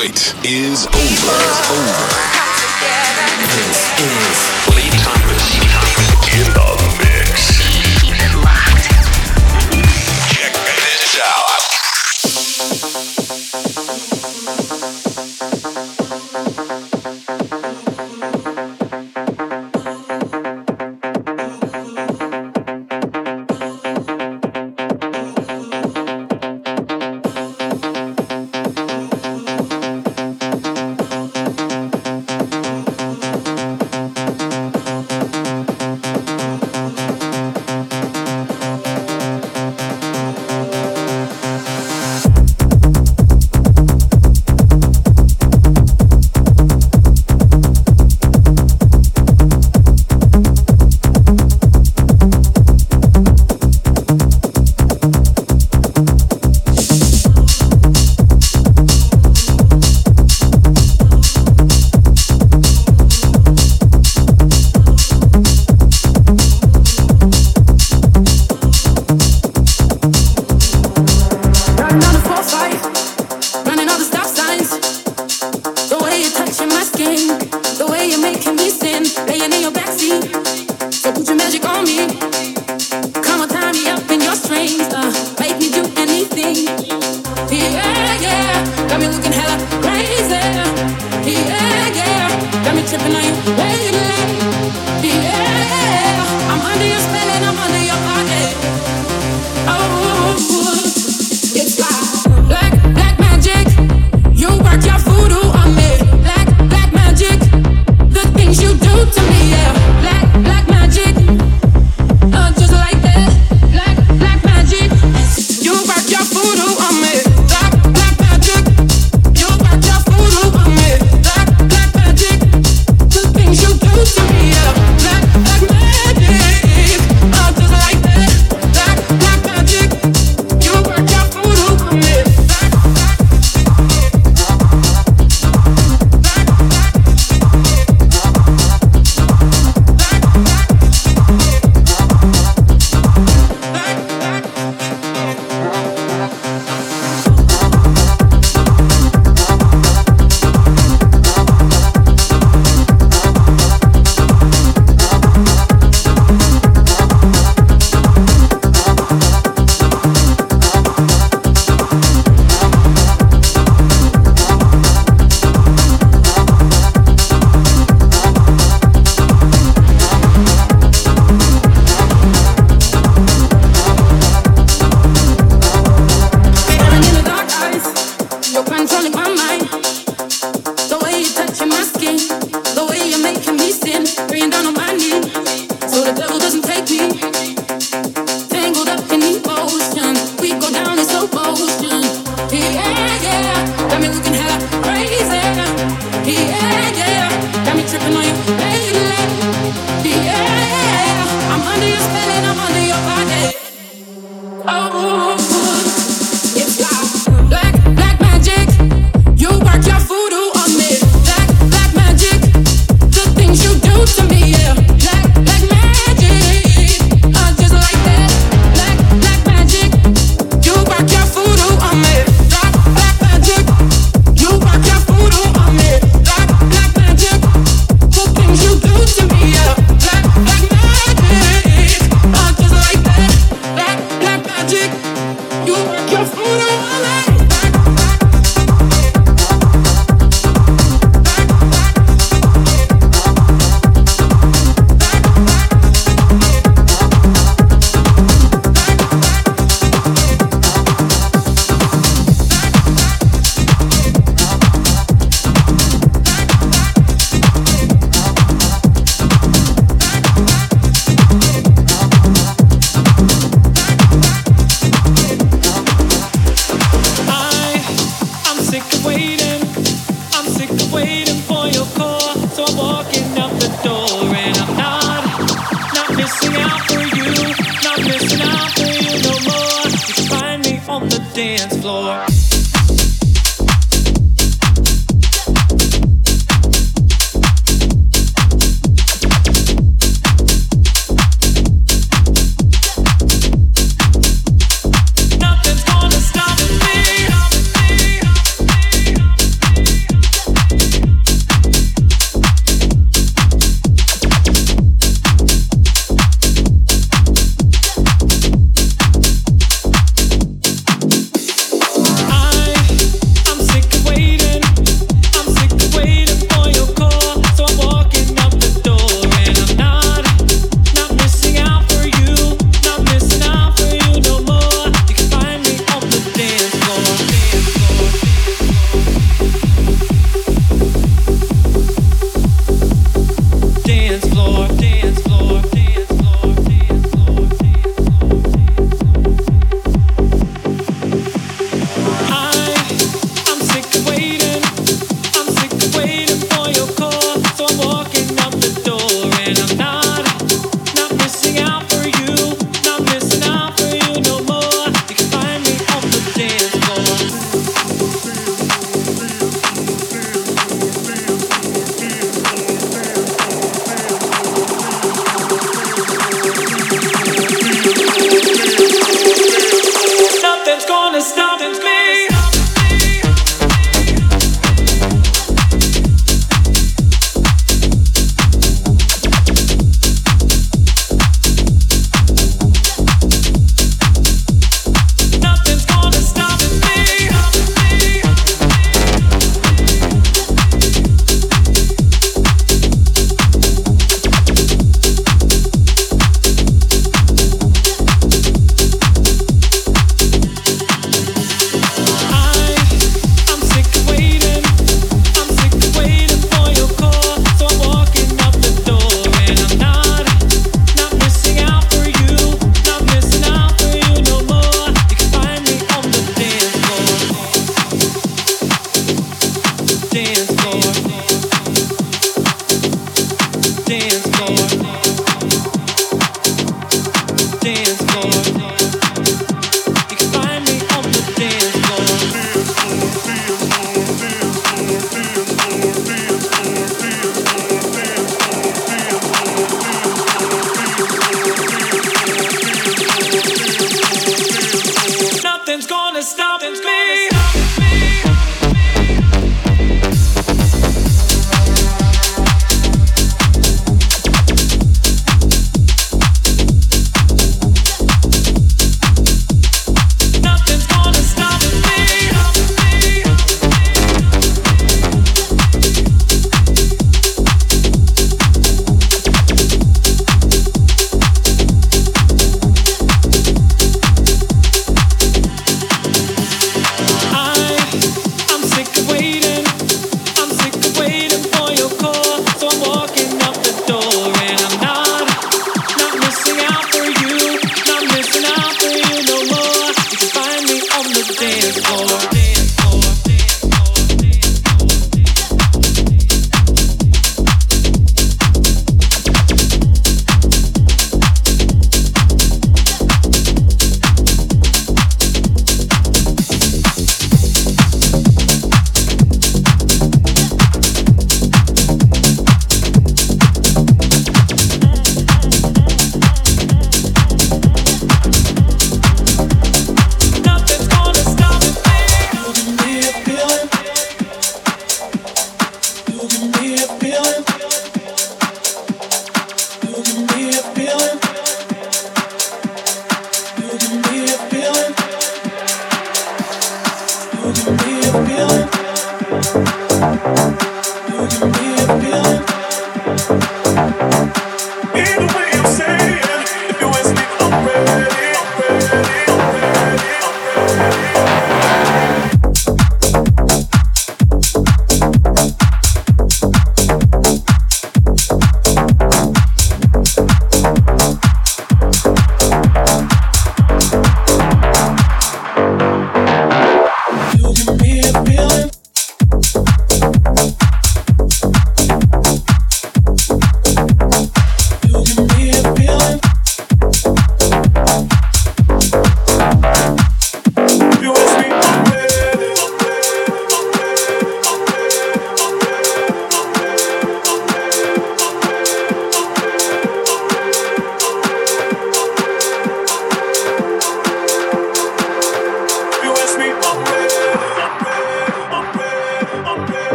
wait is over. over. This is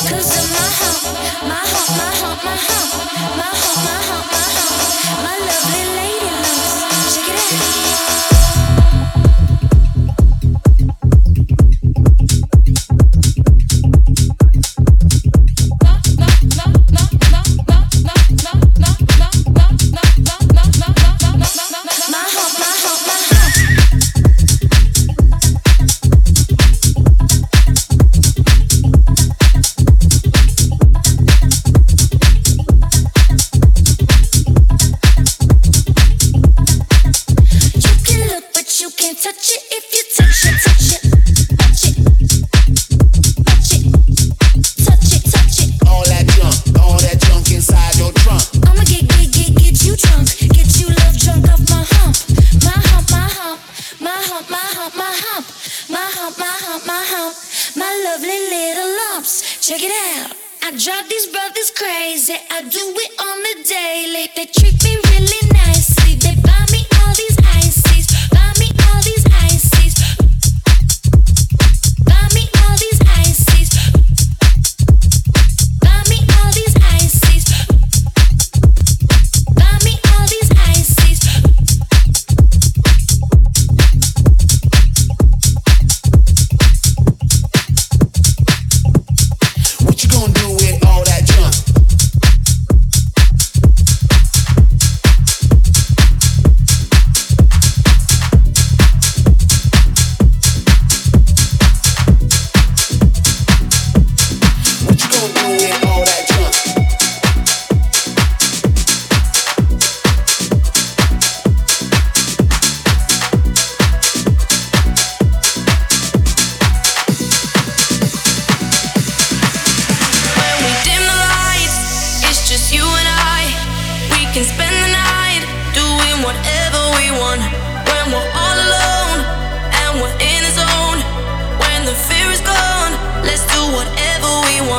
Cause in my heart.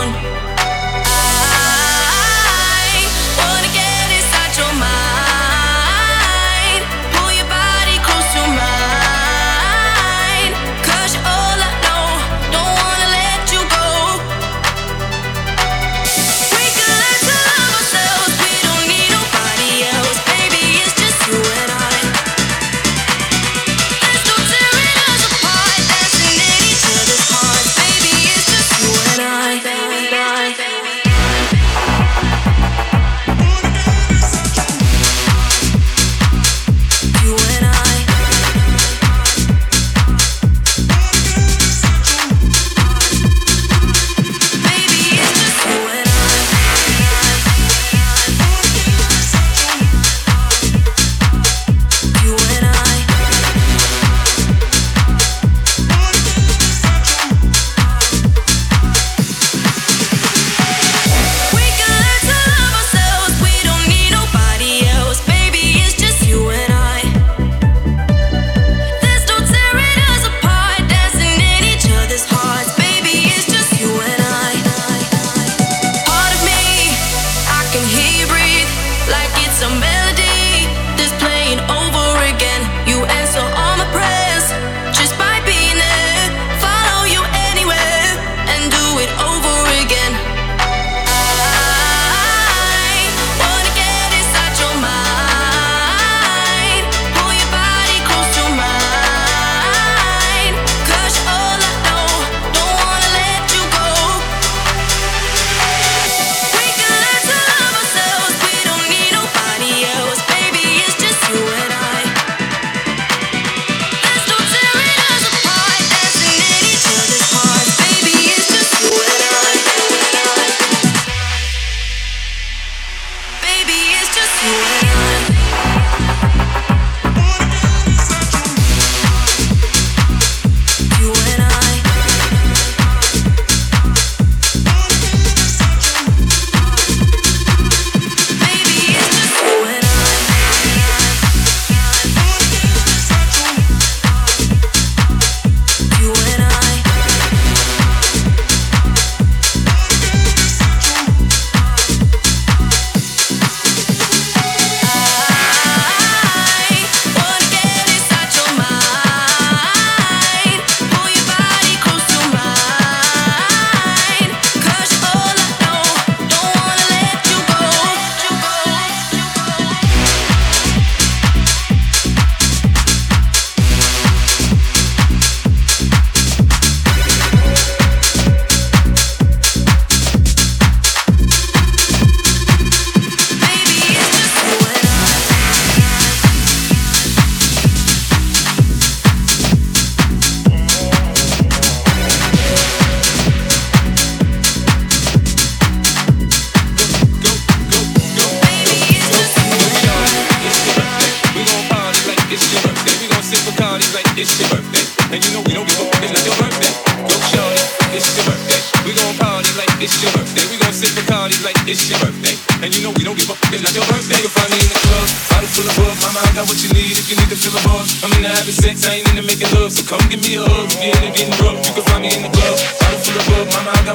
Bye.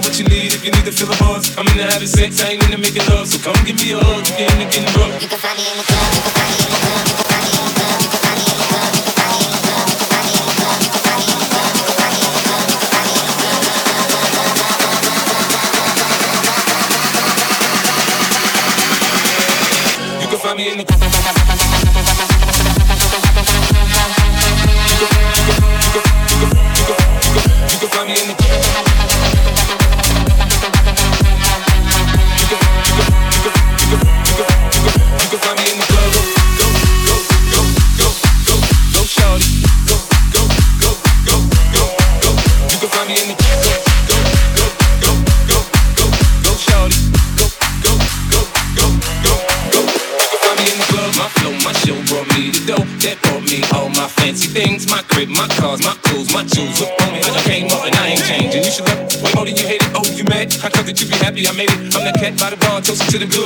what you need if you need to fill the hearts. I'm in the habit sex, I ain't into making love, so come give me a hug. You get into getting drunk. Can find me in the club. You can find me in the club. You can find me in the club. You can find me in the club. You can find me in the club. You can find me in the club. You can find me in the club. You can find me in the club. You can find me in the to them dudes.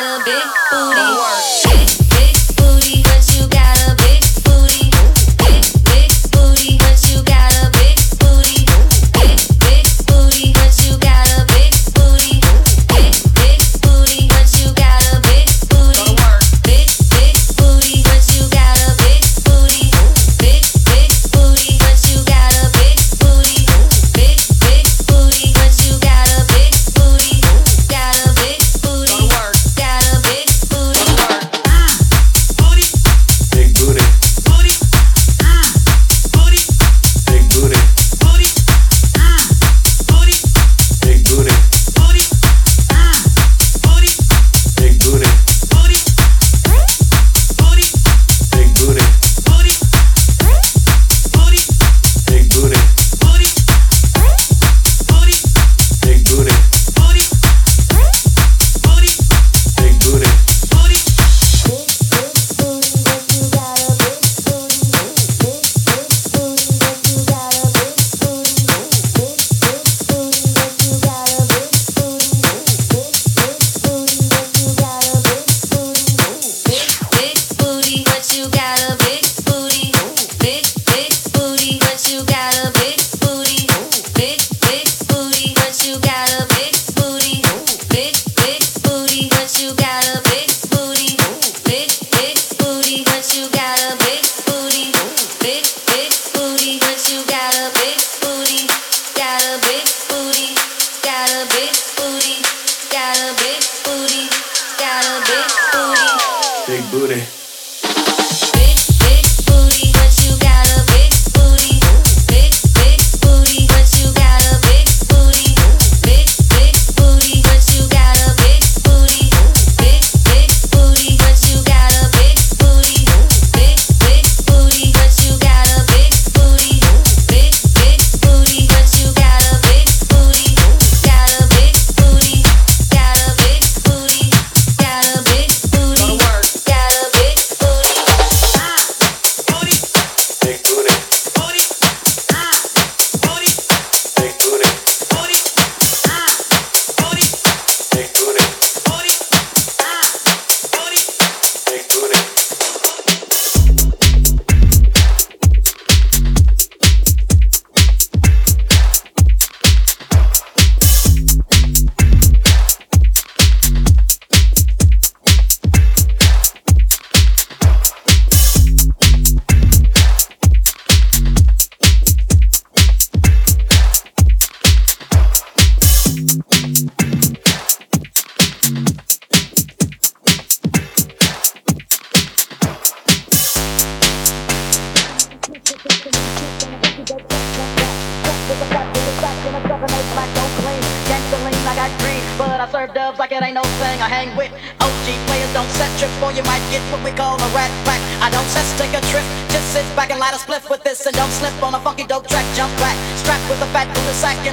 Got a big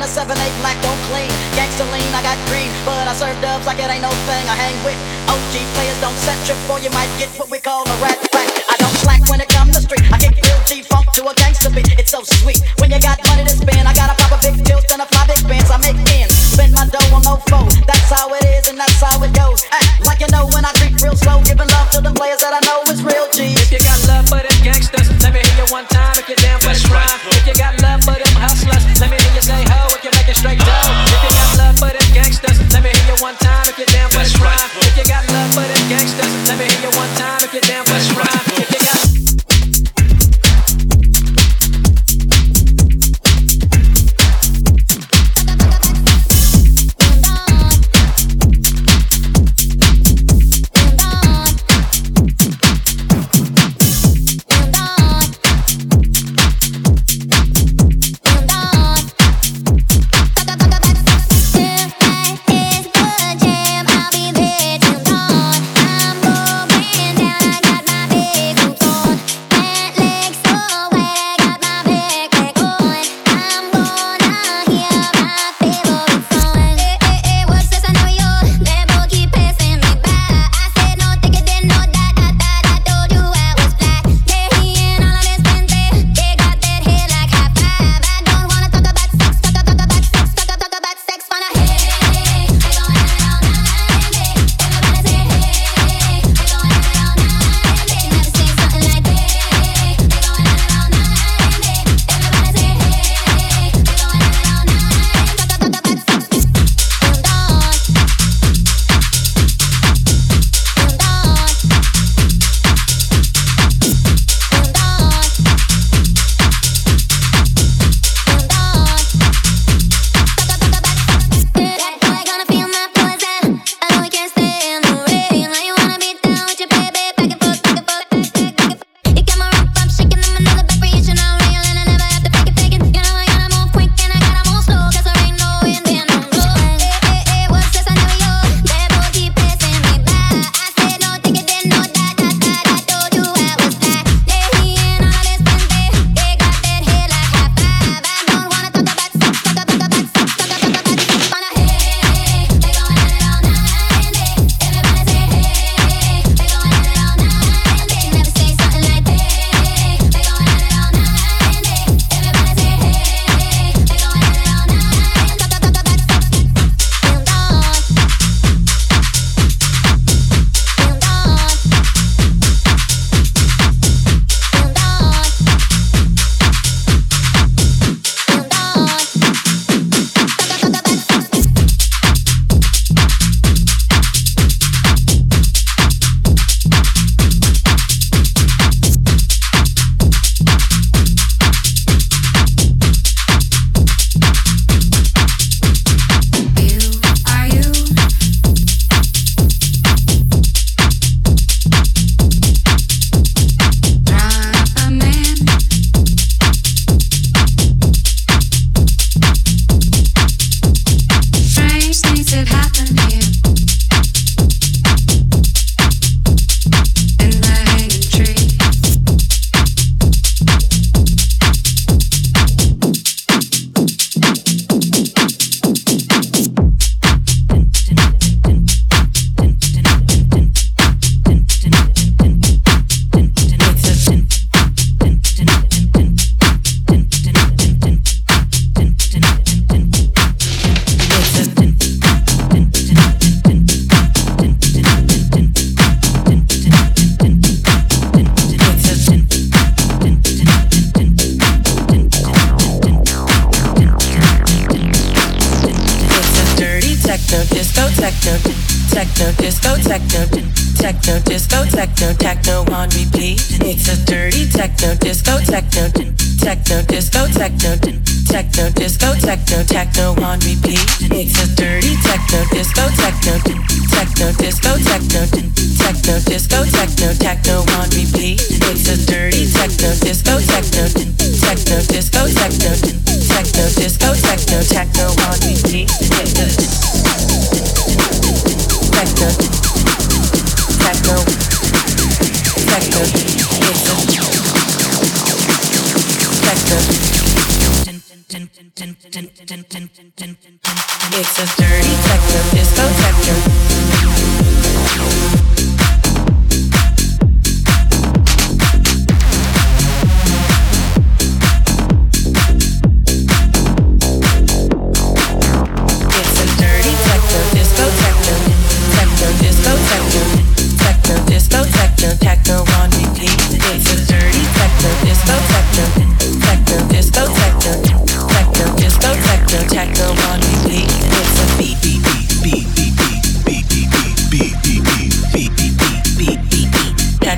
a 7-8 black, don't clean. Gangsta lean, I got green, but I serve dubs like it ain't no thing. I hang with OG players, don't set trip for you might get what we call a rat pack. I don't slack when it comes to street. I kick Bill G funk to a gangsta beat. It's so sweet when you got money to spend. I got a proper big tilt and a fly big bands. I make ends, spend my dough on no foe. That's how it is and that's how it goes. Act like you know when I creep real slow, giving love to the players that I know is real G. If you got love for them gangsters, let me hear you one time if you're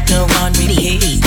disco on repeat.